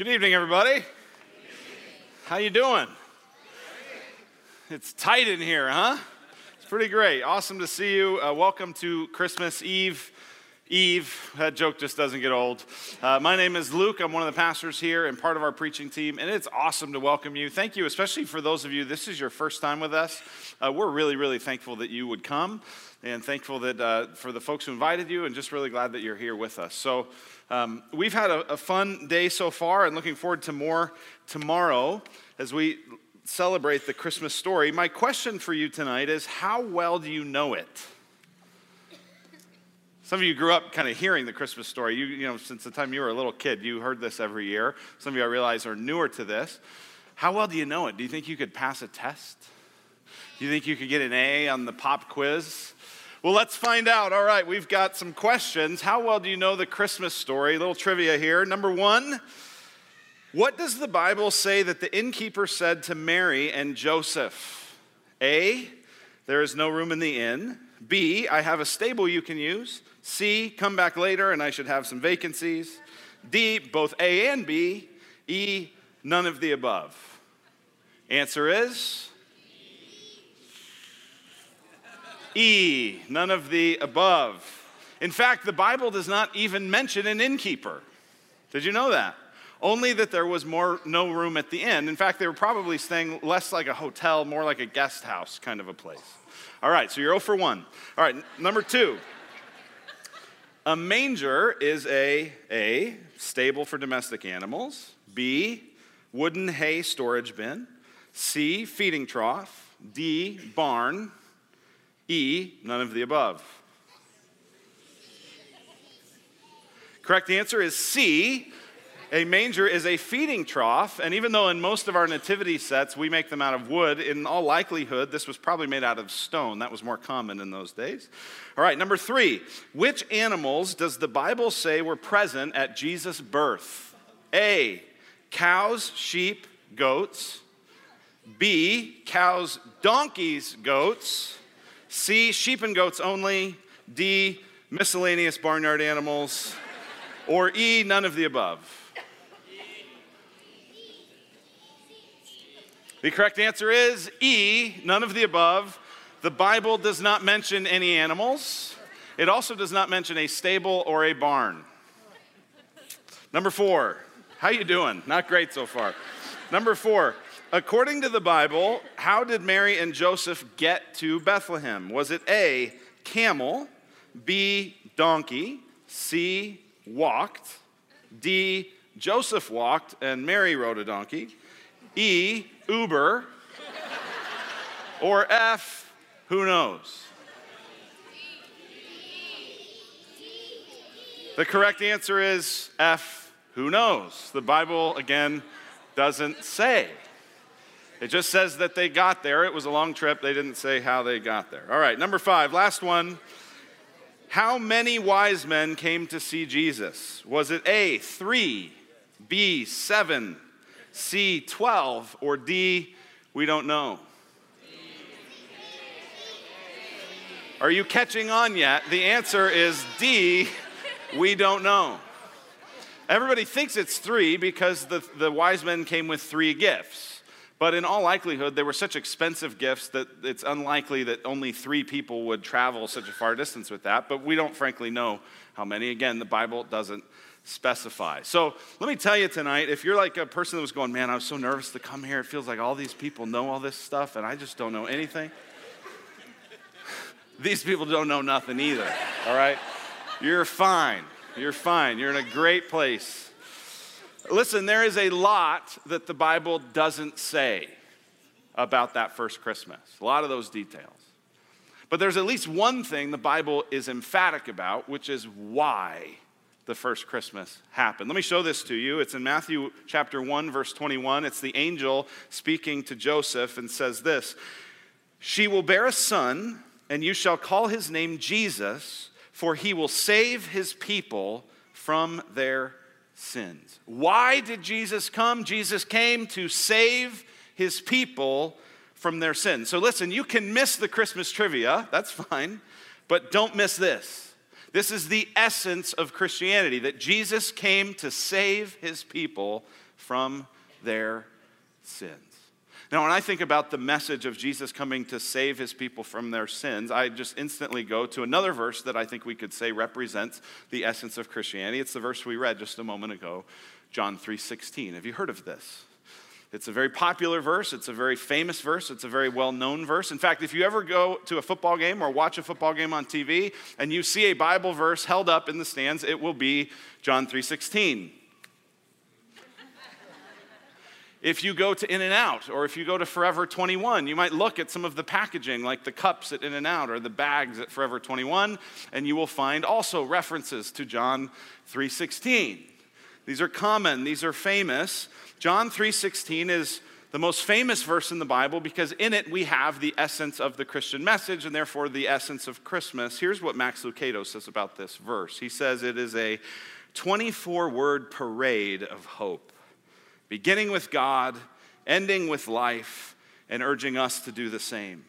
Good evening, everybody. How you doing? It's tight in here, huh? It's pretty great. Awesome to see you. Uh, welcome to Christmas Eve. Eve, that joke just doesn't get old. Uh, my name is Luke. I'm one of the pastors here and part of our preaching team, and it's awesome to welcome you. Thank you, especially for those of you, this is your first time with us. Uh, we're really, really thankful that you would come and thankful that uh, for the folks who invited you, and just really glad that you're here with us. So, um, we've had a, a fun day so far, and looking forward to more tomorrow as we celebrate the Christmas story. My question for you tonight is how well do you know it? Some of you grew up kind of hearing the Christmas story. You, you know, since the time you were a little kid, you heard this every year. Some of you, I realize, are newer to this. How well do you know it? Do you think you could pass a test? Do you think you could get an A on the pop quiz? Well, let's find out. All right, we've got some questions. How well do you know the Christmas story? A little trivia here. Number one, what does the Bible say that the innkeeper said to Mary and Joseph? A, there is no room in the inn. B, I have a stable you can use. C, come back later and I should have some vacancies. D, both A and B. E, none of the above. Answer is E, none of the above. In fact, the Bible does not even mention an innkeeper. Did you know that? Only that there was more no room at the inn. In fact, they were probably staying less like a hotel, more like a guest house kind of a place. All right, so you're 0 for 1. All right, number two. A manger is a A, stable for domestic animals, B, wooden hay storage bin, C, feeding trough, D, barn, E, none of the above. Correct answer is C, a manger is a feeding trough, and even though in most of our nativity sets we make them out of wood, in all likelihood this was probably made out of stone. That was more common in those days. All right, number three. Which animals does the Bible say were present at Jesus' birth? A. Cows, sheep, goats. B. Cows, donkeys, goats. C. Sheep and goats only. D. Miscellaneous barnyard animals. Or E. None of the above. The correct answer is E, none of the above. The Bible does not mention any animals. It also does not mention a stable or a barn. Number 4. How you doing? Not great so far. Number 4. According to the Bible, how did Mary and Joseph get to Bethlehem? Was it A, camel, B, donkey, C, walked, D, Joseph walked and Mary rode a donkey, E, Uber, or F, who knows? The correct answer is F, who knows? The Bible, again, doesn't say. It just says that they got there. It was a long trip. They didn't say how they got there. All right, number five, last one. How many wise men came to see Jesus? Was it A, three, B, seven, C, 12, or D, we don't know? Are you catching on yet? The answer is D, we don't know. Everybody thinks it's three because the, the wise men came with three gifts. But in all likelihood, they were such expensive gifts that it's unlikely that only three people would travel such a far distance with that. But we don't frankly know how many. Again, the Bible doesn't specify. So let me tell you tonight if you're like a person that was going, man, I was so nervous to come here, it feels like all these people know all this stuff and I just don't know anything. these people don't know nothing either, all right? You're fine. You're fine. You're in a great place. Listen, there is a lot that the Bible doesn't say about that first Christmas, a lot of those details. But there's at least one thing the Bible is emphatic about, which is why the first Christmas happened. Let me show this to you. It's in Matthew chapter 1 verse 21. It's the angel speaking to Joseph and says this, "She will bear a son, and you shall call his name Jesus, for he will save his people from their sins." Why did Jesus come? Jesus came to save his people from their sins. So listen, you can miss the Christmas trivia, that's fine, but don't miss this. This is the essence of Christianity that Jesus came to save his people from their sins. Now, when I think about the message of Jesus coming to save his people from their sins, I just instantly go to another verse that I think we could say represents the essence of Christianity. It's the verse we read just a moment ago, John 3:16. Have you heard of this? It's a very popular verse. It's a very famous verse. It's a very well known verse. In fact, if you ever go to a football game or watch a football game on TV and you see a Bible verse held up in the stands, it will be John 3:16. If you go to In N Out or if you go to Forever 21, you might look at some of the packaging, like the cups at In N Out or the bags at Forever 21, and you will find also references to John 3:16. These are common, these are famous. John 3:16 is the most famous verse in the Bible because in it we have the essence of the Christian message and therefore the essence of Christmas. Here's what Max Lucado says about this verse. He says it is a 24 word parade of hope beginning with God, ending with life, and urging us to do the same.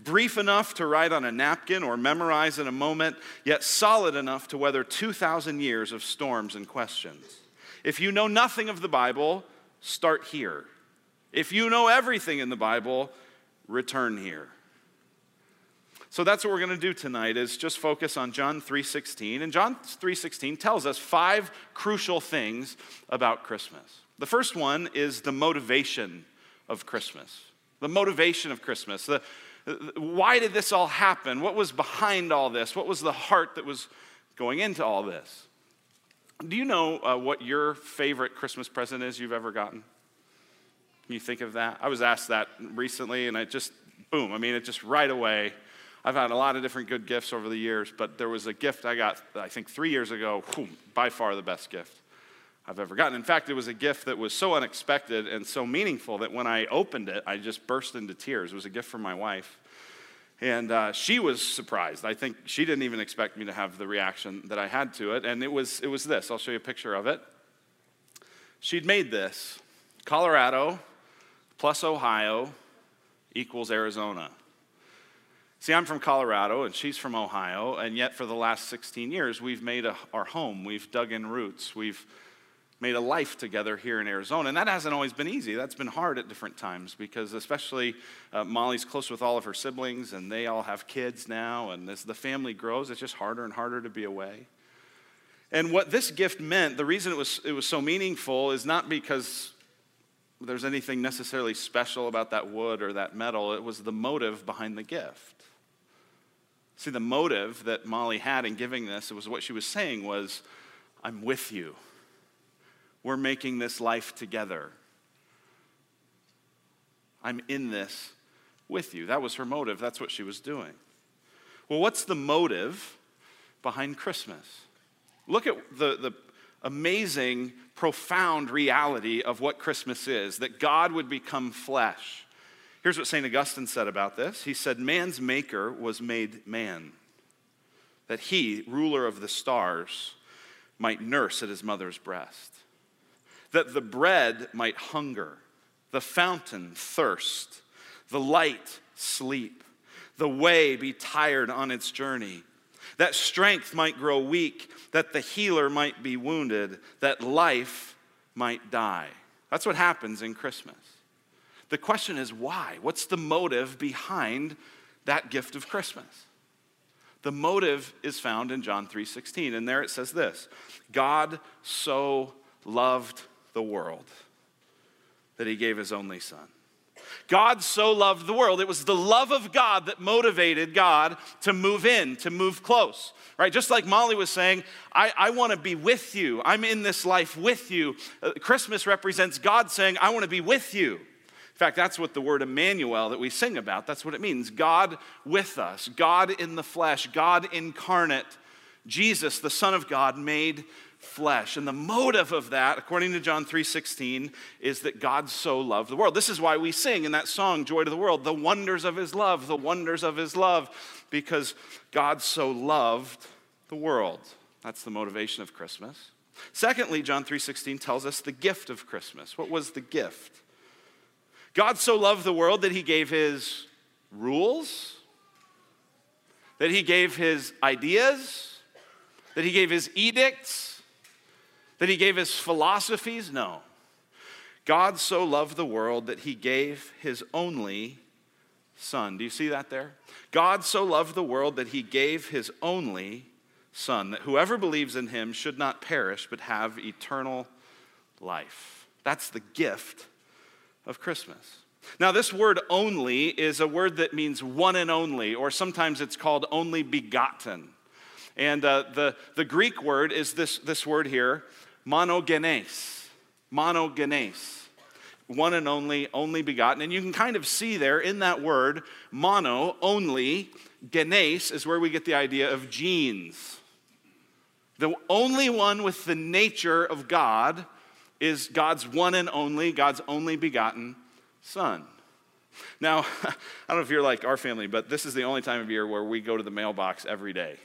Brief enough to write on a napkin or memorize in a moment, yet solid enough to weather 2,000 years of storms and questions. If you know nothing of the Bible, start here. If you know everything in the Bible, return here. So that's what we're going to do tonight is just focus on John 3:16. And John 3:16 tells us five crucial things about Christmas. The first one is the motivation of Christmas. The motivation of Christmas. The, why did this all happen? What was behind all this? What was the heart that was going into all this? Do you know uh, what your favorite Christmas present is you've ever gotten? Can you think of that? I was asked that recently, and I just, boom, I mean, it just right away. I've had a lot of different good gifts over the years, but there was a gift I got, I think, three years ago, boom, by far the best gift. I've ever gotten. In fact, it was a gift that was so unexpected and so meaningful that when I opened it, I just burst into tears. It was a gift from my wife. And uh, she was surprised. I think she didn't even expect me to have the reaction that I had to it. And it was, it was this I'll show you a picture of it. She'd made this Colorado plus Ohio equals Arizona. See, I'm from Colorado and she's from Ohio, and yet for the last 16 years, we've made a, our home. We've dug in roots. We've made a life together here in Arizona. And that hasn't always been easy. That's been hard at different times because, especially, uh, Molly's close with all of her siblings and they all have kids now. And as the family grows, it's just harder and harder to be away. And what this gift meant, the reason it was, it was so meaningful is not because there's anything necessarily special about that wood or that metal, it was the motive behind the gift. See, the motive that Molly had in giving this, it was what she was saying was, I'm with you. We're making this life together. I'm in this with you. That was her motive. That's what she was doing. Well, what's the motive behind Christmas? Look at the, the amazing, profound reality of what Christmas is that God would become flesh. Here's what St. Augustine said about this He said, Man's maker was made man, that he, ruler of the stars, might nurse at his mother's breast that the bread might hunger, the fountain thirst, the light sleep, the way be tired on its journey, that strength might grow weak, that the healer might be wounded, that life might die. That's what happens in Christmas. The question is why? What's the motive behind that gift of Christmas? The motive is found in John 3:16 and there it says this. God so loved the world that he gave his only son. God so loved the world. It was the love of God that motivated God to move in, to move close, right? Just like Molly was saying, I, I want to be with you. I'm in this life with you. Uh, Christmas represents God saying, I want to be with you. In fact, that's what the word Emmanuel that we sing about, that's what it means. God with us, God in the flesh, God incarnate, Jesus, the Son of God, made flesh. And the motive of that, according to John 3:16, is that God so loved the world. This is why we sing in that song Joy to the World, the wonders of his love, the wonders of his love because God so loved the world. That's the motivation of Christmas. Secondly, John 3:16 tells us the gift of Christmas. What was the gift? God so loved the world that he gave his rules, that he gave his ideas, That he gave his edicts? That he gave his philosophies? No. God so loved the world that he gave his only son. Do you see that there? God so loved the world that he gave his only son, that whoever believes in him should not perish but have eternal life. That's the gift of Christmas. Now, this word only is a word that means one and only, or sometimes it's called only begotten. And uh, the, the Greek word is this, this word here, monogenes. Monogenes. One and only, only begotten. And you can kind of see there in that word, mono, only, genes is where we get the idea of genes. The only one with the nature of God is God's one and only, God's only begotten Son. Now, I don't know if you're like our family, but this is the only time of year where we go to the mailbox every day.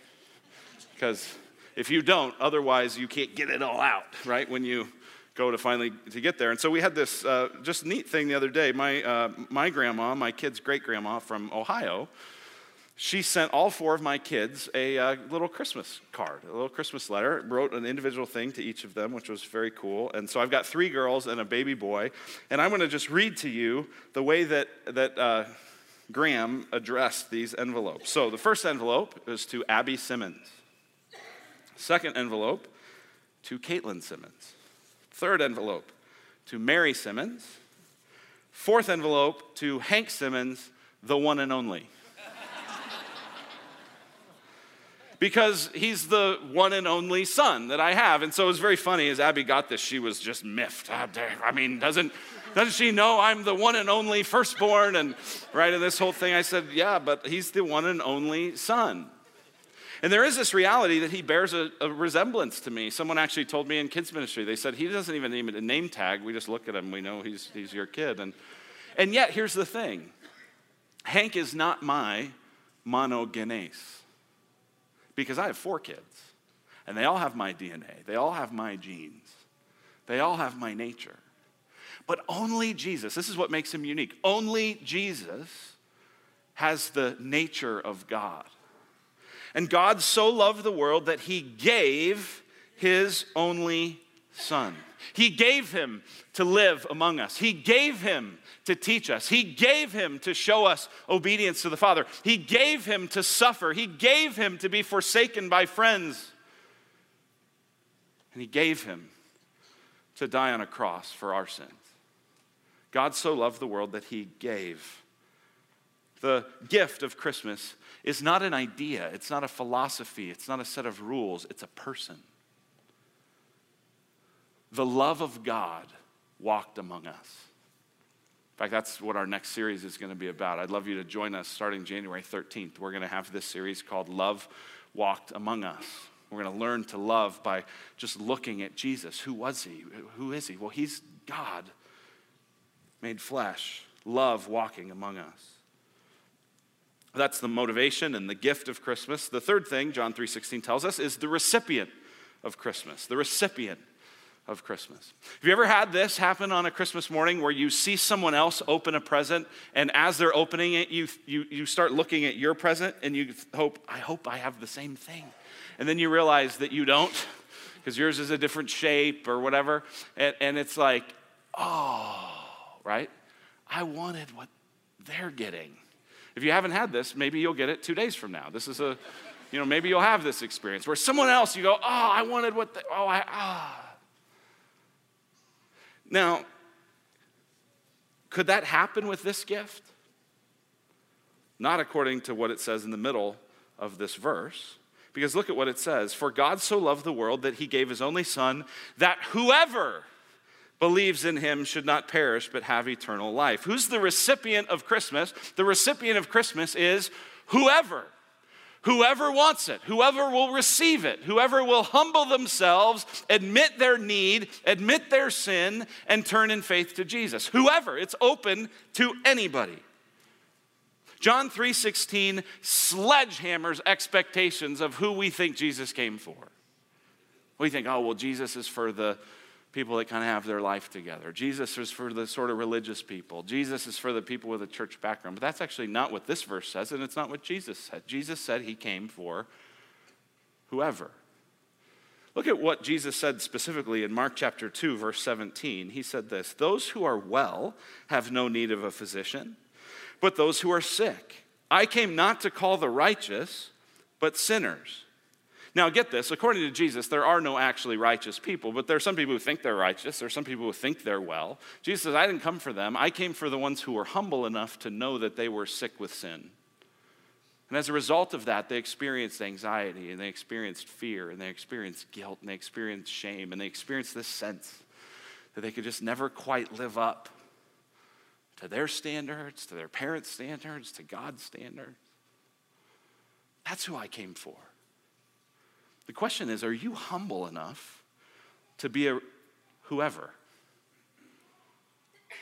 Because if you don't, otherwise you can't get it all out, right? When you go to finally to get there. And so we had this uh, just neat thing the other day. My, uh, my grandma, my kid's great grandma from Ohio, she sent all four of my kids a uh, little Christmas card, a little Christmas letter, wrote an individual thing to each of them, which was very cool. And so I've got three girls and a baby boy. And I'm going to just read to you the way that, that uh, Gram addressed these envelopes. So the first envelope is to Abby Simmons, second envelope to Caitlin Simmons, third envelope to Mary Simmons, fourth envelope to Hank Simmons, the one and only. because he's the one and only son that I have. And so it was very funny as Abby got this, she was just miffed. Ah, I mean, doesn't, doesn't she know I'm the one and only firstborn? And right, in this whole thing, I said, yeah, but he's the one and only son. And there is this reality that he bears a, a, resemblance to me. Someone actually told me in kids' ministry, they said, he doesn't even it a name tag. We just look at him, we know he's, he's your kid. And, and yet, here's the thing Hank is not my monogenes because I have four kids, and they all have my DNA, they all have my genes, they all have my nature. But only Jesus, this is what makes him unique, only Jesus has the nature of God. And God so loved the world that he gave his only son. He gave him to live among us. He gave him to teach us. He gave him to show us obedience to the Father. He gave him to suffer. He gave him to be forsaken by friends. And he gave him to die on a cross for our sins. God so loved the world that he gave. The gift of Christmas is not an idea, it's not a philosophy, it's not a set of rules, it's a person. The love of God walked among us. In fact, that's what our next series is going to be about. I'd love you to join us starting January 13th. We're going to have this series called Love Walked Among Us. We're going to learn to love by just looking at Jesus. Who was he? Who is he? Well, he's God made flesh, love walking among us. That's the motivation and the gift of Christmas. The third thing John 3:16 tells us is the recipient of Christmas. The recipient of Christmas. Have you ever had this happen on a Christmas morning where you see someone else open a present and as they're opening it, you, you, you start looking at your present and you hope, I hope I have the same thing. And then you realize that you don't because yours is a different shape or whatever. And, and it's like, oh, right? I wanted what they're getting. If you haven't had this, maybe you'll get it two days from now. This is a, you know, maybe you'll have this experience where someone else, you go, oh, I wanted what, the, oh, I, ah. Now, could that happen with this gift? Not according to what it says in the middle of this verse. Because look at what it says For God so loved the world that he gave his only Son, that whoever believes in him should not perish but have eternal life. Who's the recipient of Christmas? The recipient of Christmas is whoever. Whoever wants it, whoever will receive it, whoever will humble themselves, admit their need, admit their sin, and turn in faith to Jesus. Whoever, it's open to anybody. John 3:16 sledgehammers expectations of who we think Jesus came for. We think, oh, well, Jesus is for the people that kind of have their life together. Jesus is for the sort of religious people. Jesus is for the people with a church background. But that's actually not what this verse says, and it's not what Jesus said. Jesus said he came for whoever. Look at what Jesus said specifically in Mark chapter 2, verse 17. He said this Those who are well have no need of a physician, but those who are sick. I came not to call the righteous, but sinners. Now, get this according to Jesus, there are no actually righteous people, but there are some people who think they're righteous. There are some people who think they're well. Jesus says, I didn't come for them. I came for the ones who were humble enough to know that they were sick with sin. And as a result of that, they experienced anxiety and they experienced fear and they experienced guilt and they experienced shame and they experienced this sense that they could just never quite live up to their standards, to their parents' standards, to God's standards. That's who I came for. The question is are you humble enough to be a whoever?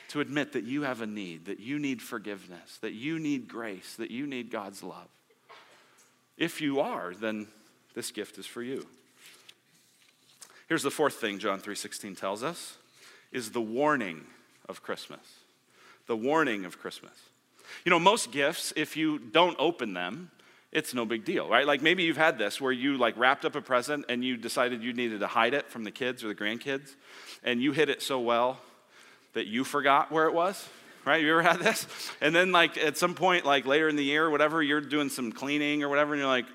To admit that you have a need, that you need forgiveness, that you need grace, that you need God's love. If you are, then this gift is for you. Here's the fourth thing John 3:16 tells us is the warning of Christmas. The warning of Christmas. You know, most gifts if you don't open them, it's no big deal, right? Like maybe you've had this where you like wrapped up a present and you decided you needed to hide it from the kids or the grandkids, and you hid it so well that you forgot where it was, right? You ever had this? And then like at some point, like later in the year, whatever, you're doing some cleaning or whatever, and you're like,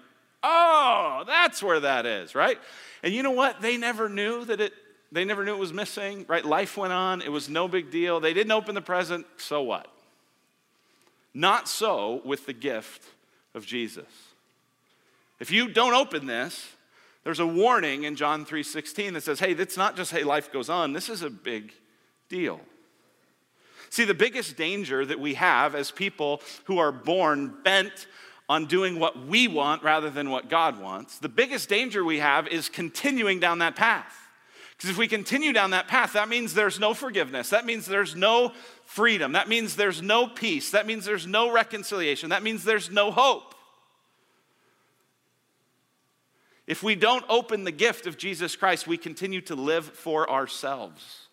oh, that's where that is, right? And you know what? They never knew that it. They never knew it was missing, right? Life went on. It was no big deal. They didn't open the present. So what? Not so with the gift of Jesus. If you don't open this, there's a warning in John 3:16 that says, "Hey, it's not just hey life goes on. This is a big deal." See, the biggest danger that we have as people who are born bent on doing what we want rather than what God wants, the biggest danger we have is continuing down that path. Because if we continue down that path, that means there's no forgiveness. That means there's no freedom. That means there's no peace. That means there's no reconciliation. That means there's no hope. If we don't open the gift of Jesus Christ, we continue to live for ourselves.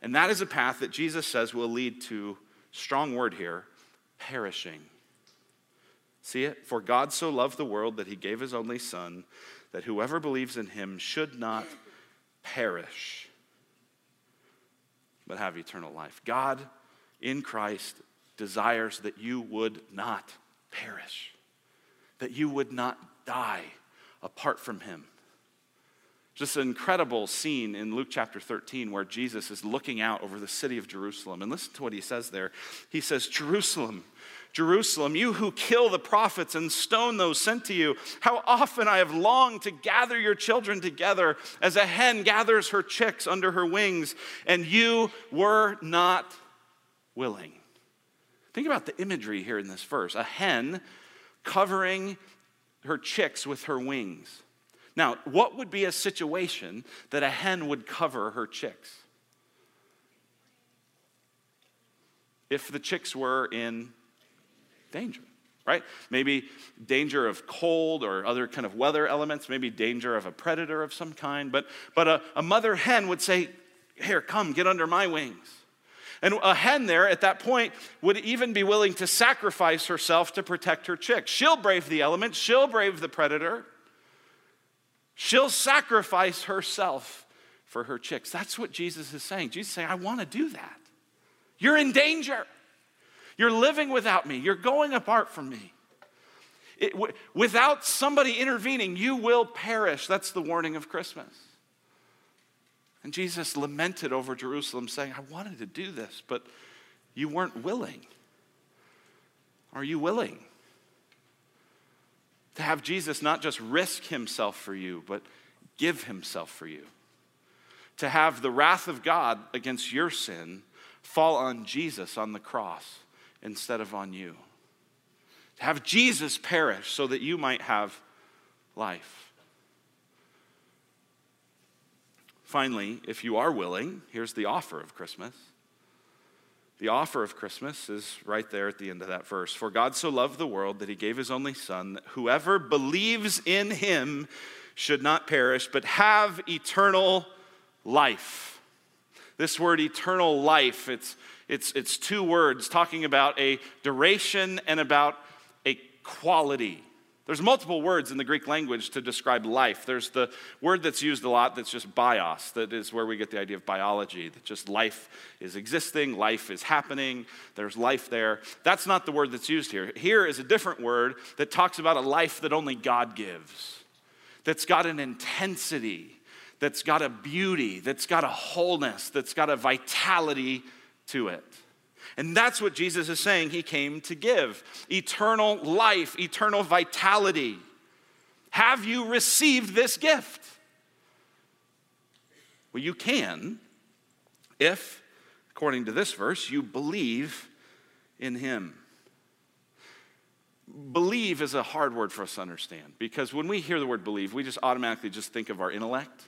And that is a path that Jesus says will lead to, strong word here, perishing. See it? For God so loved the world that he gave his only Son, that whoever believes in him should not perish, but have eternal life. God in Christ desires that you would not perish, that you would not die apart from him. Just an incredible scene in Luke chapter 13 where Jesus is looking out over the city of Jerusalem. And listen to what he says there. He says, Jerusalem, Jerusalem, you who kill the prophets and stone those sent to you, how often I have longed to gather your children together as a hen gathers her chicks under her wings, and you were not willing. Think about the imagery here in this verse a hen covering her chicks with her wings. Now, what would be a situation that a hen would cover her chicks? If the chicks were in danger, right? Maybe danger of cold or other kind of weather elements, maybe danger of a predator of some kind. But, but a, a mother hen would say, Here, come, get under my wings. And a hen there at that point would even be willing to sacrifice herself to protect her chick. She'll brave the elements, she'll brave the predator, she'll sacrifice herself for her chicks. That's what Jesus is saying. Jesus is saying, I want to do that. You're in danger. You're living without me. You're going apart from me. It, w- without somebody intervening, you will perish. That's the warning of Christmas. And Jesus lamented over Jerusalem, saying, I wanted to do this, but you weren't willing. Are you willing to have Jesus not just risk himself for you, but give himself for you? To have the wrath of God against your sin fall on Jesus on the cross instead of on you. To have Jesus perish so that you might have life. Finally, if you are willing, here's the offer of Christmas. The offer of Christmas is right there at the end of that verse. For God so loved the world that he gave his only Son, that whoever believes in him should not perish, but have eternal life. This word eternal life, it's, it's, it's two words talking about a duration and about a quality. There's multiple words in the Greek language to describe life. There's the word that's used a lot that's just bios, that is where we get the idea of biology, that just life is existing, life is happening, there's life there. That's not the word that's used here. Here is a different word that talks about a life that only God gives, that's got an intensity, that's got a beauty, that's got a wholeness, that's got a vitality to it. And that's what Jesus is saying he came to give eternal life, eternal vitality. Have you received this gift? Well, you can if, according to this verse, you believe in him. Believe is a hard word for us to understand because when we hear the word believe, we just automatically just think of our intellect.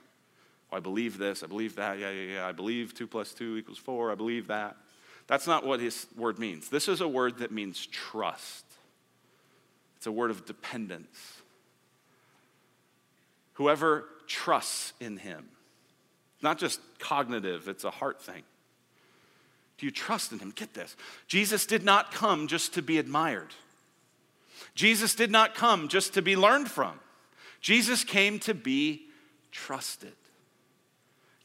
Oh, I believe this, I believe that, yeah, yeah, yeah, I believe two plus two equals four, I believe that. That's not what his word means. This is a word that means trust, it's a word of dependence. Whoever trusts in him, not just cognitive, it's a heart thing. Do you trust in him? Get this. Jesus did not come just to be admired. Jesus did not come just to be learned from. Jesus came to be trusted.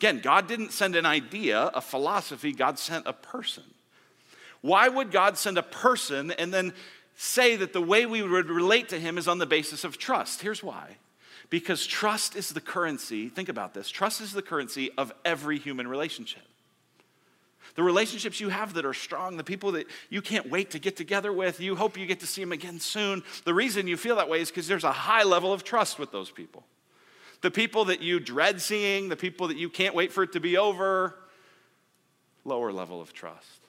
Again, God didn't send an idea, a philosophy, God sent a person. Why would God send a person and then say that the way we would relate to him is on the basis of trust? Here's why. Because trust is the currency, think about this trust is the currency of every human relationship. The relationships you have that are strong, the people that you can't wait to get together with, you hope you get to see them again soon. The reason you feel that way is because there's a high level of trust with those people. The people that you dread seeing, the people that you can't wait for it to be over, lower level of trust.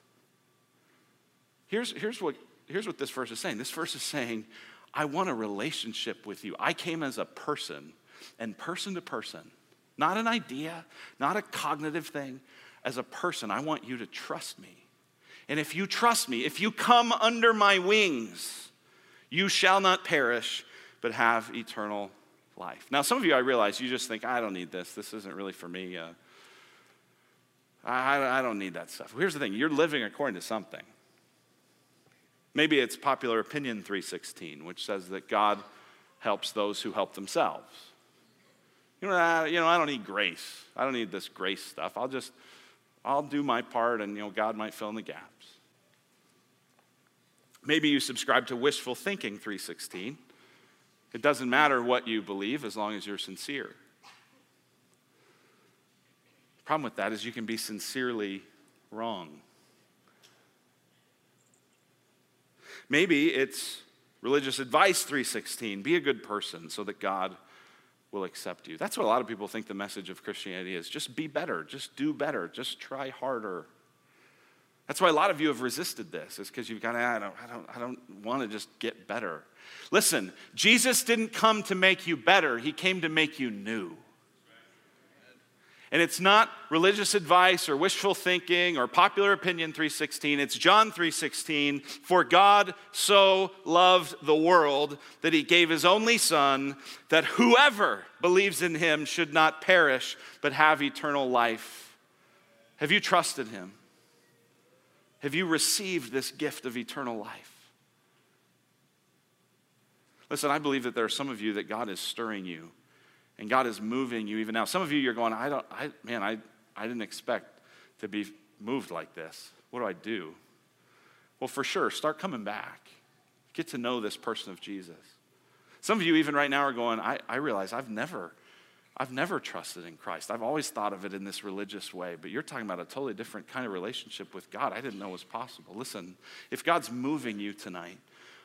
Here's, here's, what, here's what this verse is saying this verse is saying, I want a relationship with you. I came as a person, and person to person, not an idea, not a cognitive thing. As a person, I want you to trust me. And if you trust me, if you come under my wings, you shall not perish, but have eternal life. Now, some of you, I realize, you just think, I don't need this. This isn't really for me. Uh, I, I don't need that stuff. Here's the thing you're living according to something. Maybe it's popular opinion 316, which says that God helps those who help themselves. You know, I, you know, I don't need grace. I don't need this grace stuff. I'll just, I'll do my part, and you know, God might fill in the gaps. Maybe you subscribe to wishful thinking 316 it doesn't matter what you believe as long as you're sincere. The problem with that is you can be sincerely wrong. Maybe it's religious advice 316 be a good person so that God will accept you. That's what a lot of people think the message of Christianity is. Just be better, just do better, just try harder. That's why a lot of you have resisted this, is because you've gone, I don't, I don't, I don't want to just get better. Listen, Jesus didn't come to make you better, he came to make you new. And it's not religious advice or wishful thinking or popular opinion 316. It's John 316. For God so loved the world that he gave his only son that whoever believes in him should not perish but have eternal life. Have you trusted him? Have you received this gift of eternal life? Listen, I believe that there are some of you that God is stirring you and God is moving you even now. Some of you, you're going, I don't, I, man, I, I didn't expect to be moved like this. What do I do? Well, for sure, start coming back. Get to know this person of Jesus. Some of you, even right now, are going, I, I realize I've never I've never trusted in Christ. I've always thought of it in this religious way, but you're talking about a totally different kind of relationship with God I didn't know was possible. Listen, if God's moving you tonight,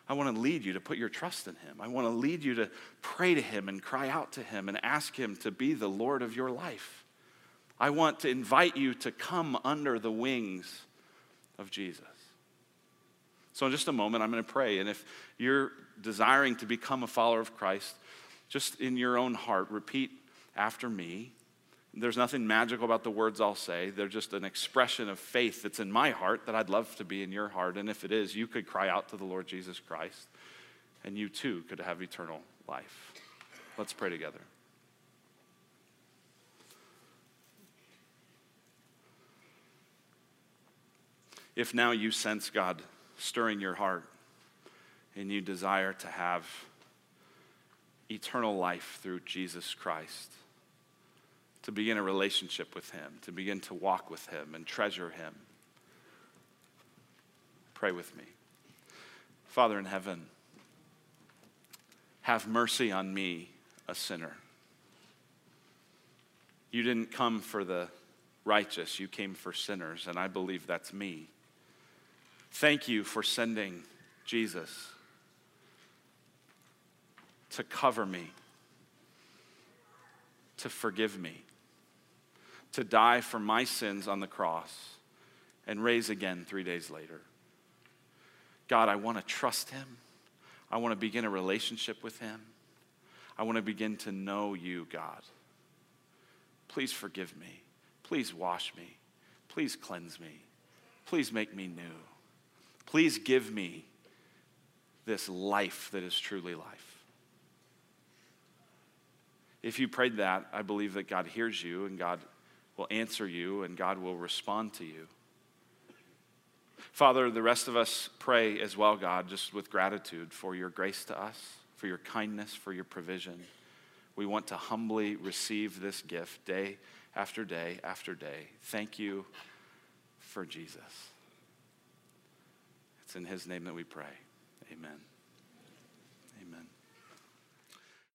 I want to lead you to put your trust in Him. I want to lead you to pray to Him and cry out to Him and ask Him to be the Lord of your life. I want to invite you to come under the wings of Jesus. So, in just a moment, I'm going to pray. And if you're desiring to become a follower of Christ, just in your own heart, repeat after me. There's nothing magical about the words I'll say. They're just an expression of faith that's in my heart that I'd love to be in your heart. And if it is, you could cry out to the Lord Jesus Christ, and you too could have eternal life. Let's pray together. If now you sense God stirring your heart and you desire to have eternal life through Jesus Christ, to begin a relationship with Him, to begin to walk with Him and treasure Him. Pray with me. Father in heaven, have mercy on me, a sinner. You didn't come for the righteous, you came for sinners, and I believe that's me. Thank you for sending Jesus to cover me, to forgive me, to die for my sins on the cross, and raise again three days later. God, I want to trust Him. I want to begin a relationship with Him. I want to begin to know you, God. Please forgive me. Please wash me. Please cleanse me. Please make me new. Please give me this life that is truly life. If you prayed that, I believe that God hears you and God will answer you and God will respond to you. Father, the rest of us pray as well, God, just with gratitude for your grace to us, for your kindness, for your provision. We want to humbly receive this gift day after day after day. Thank you for Jesus. It's in his name that we pray. Amen.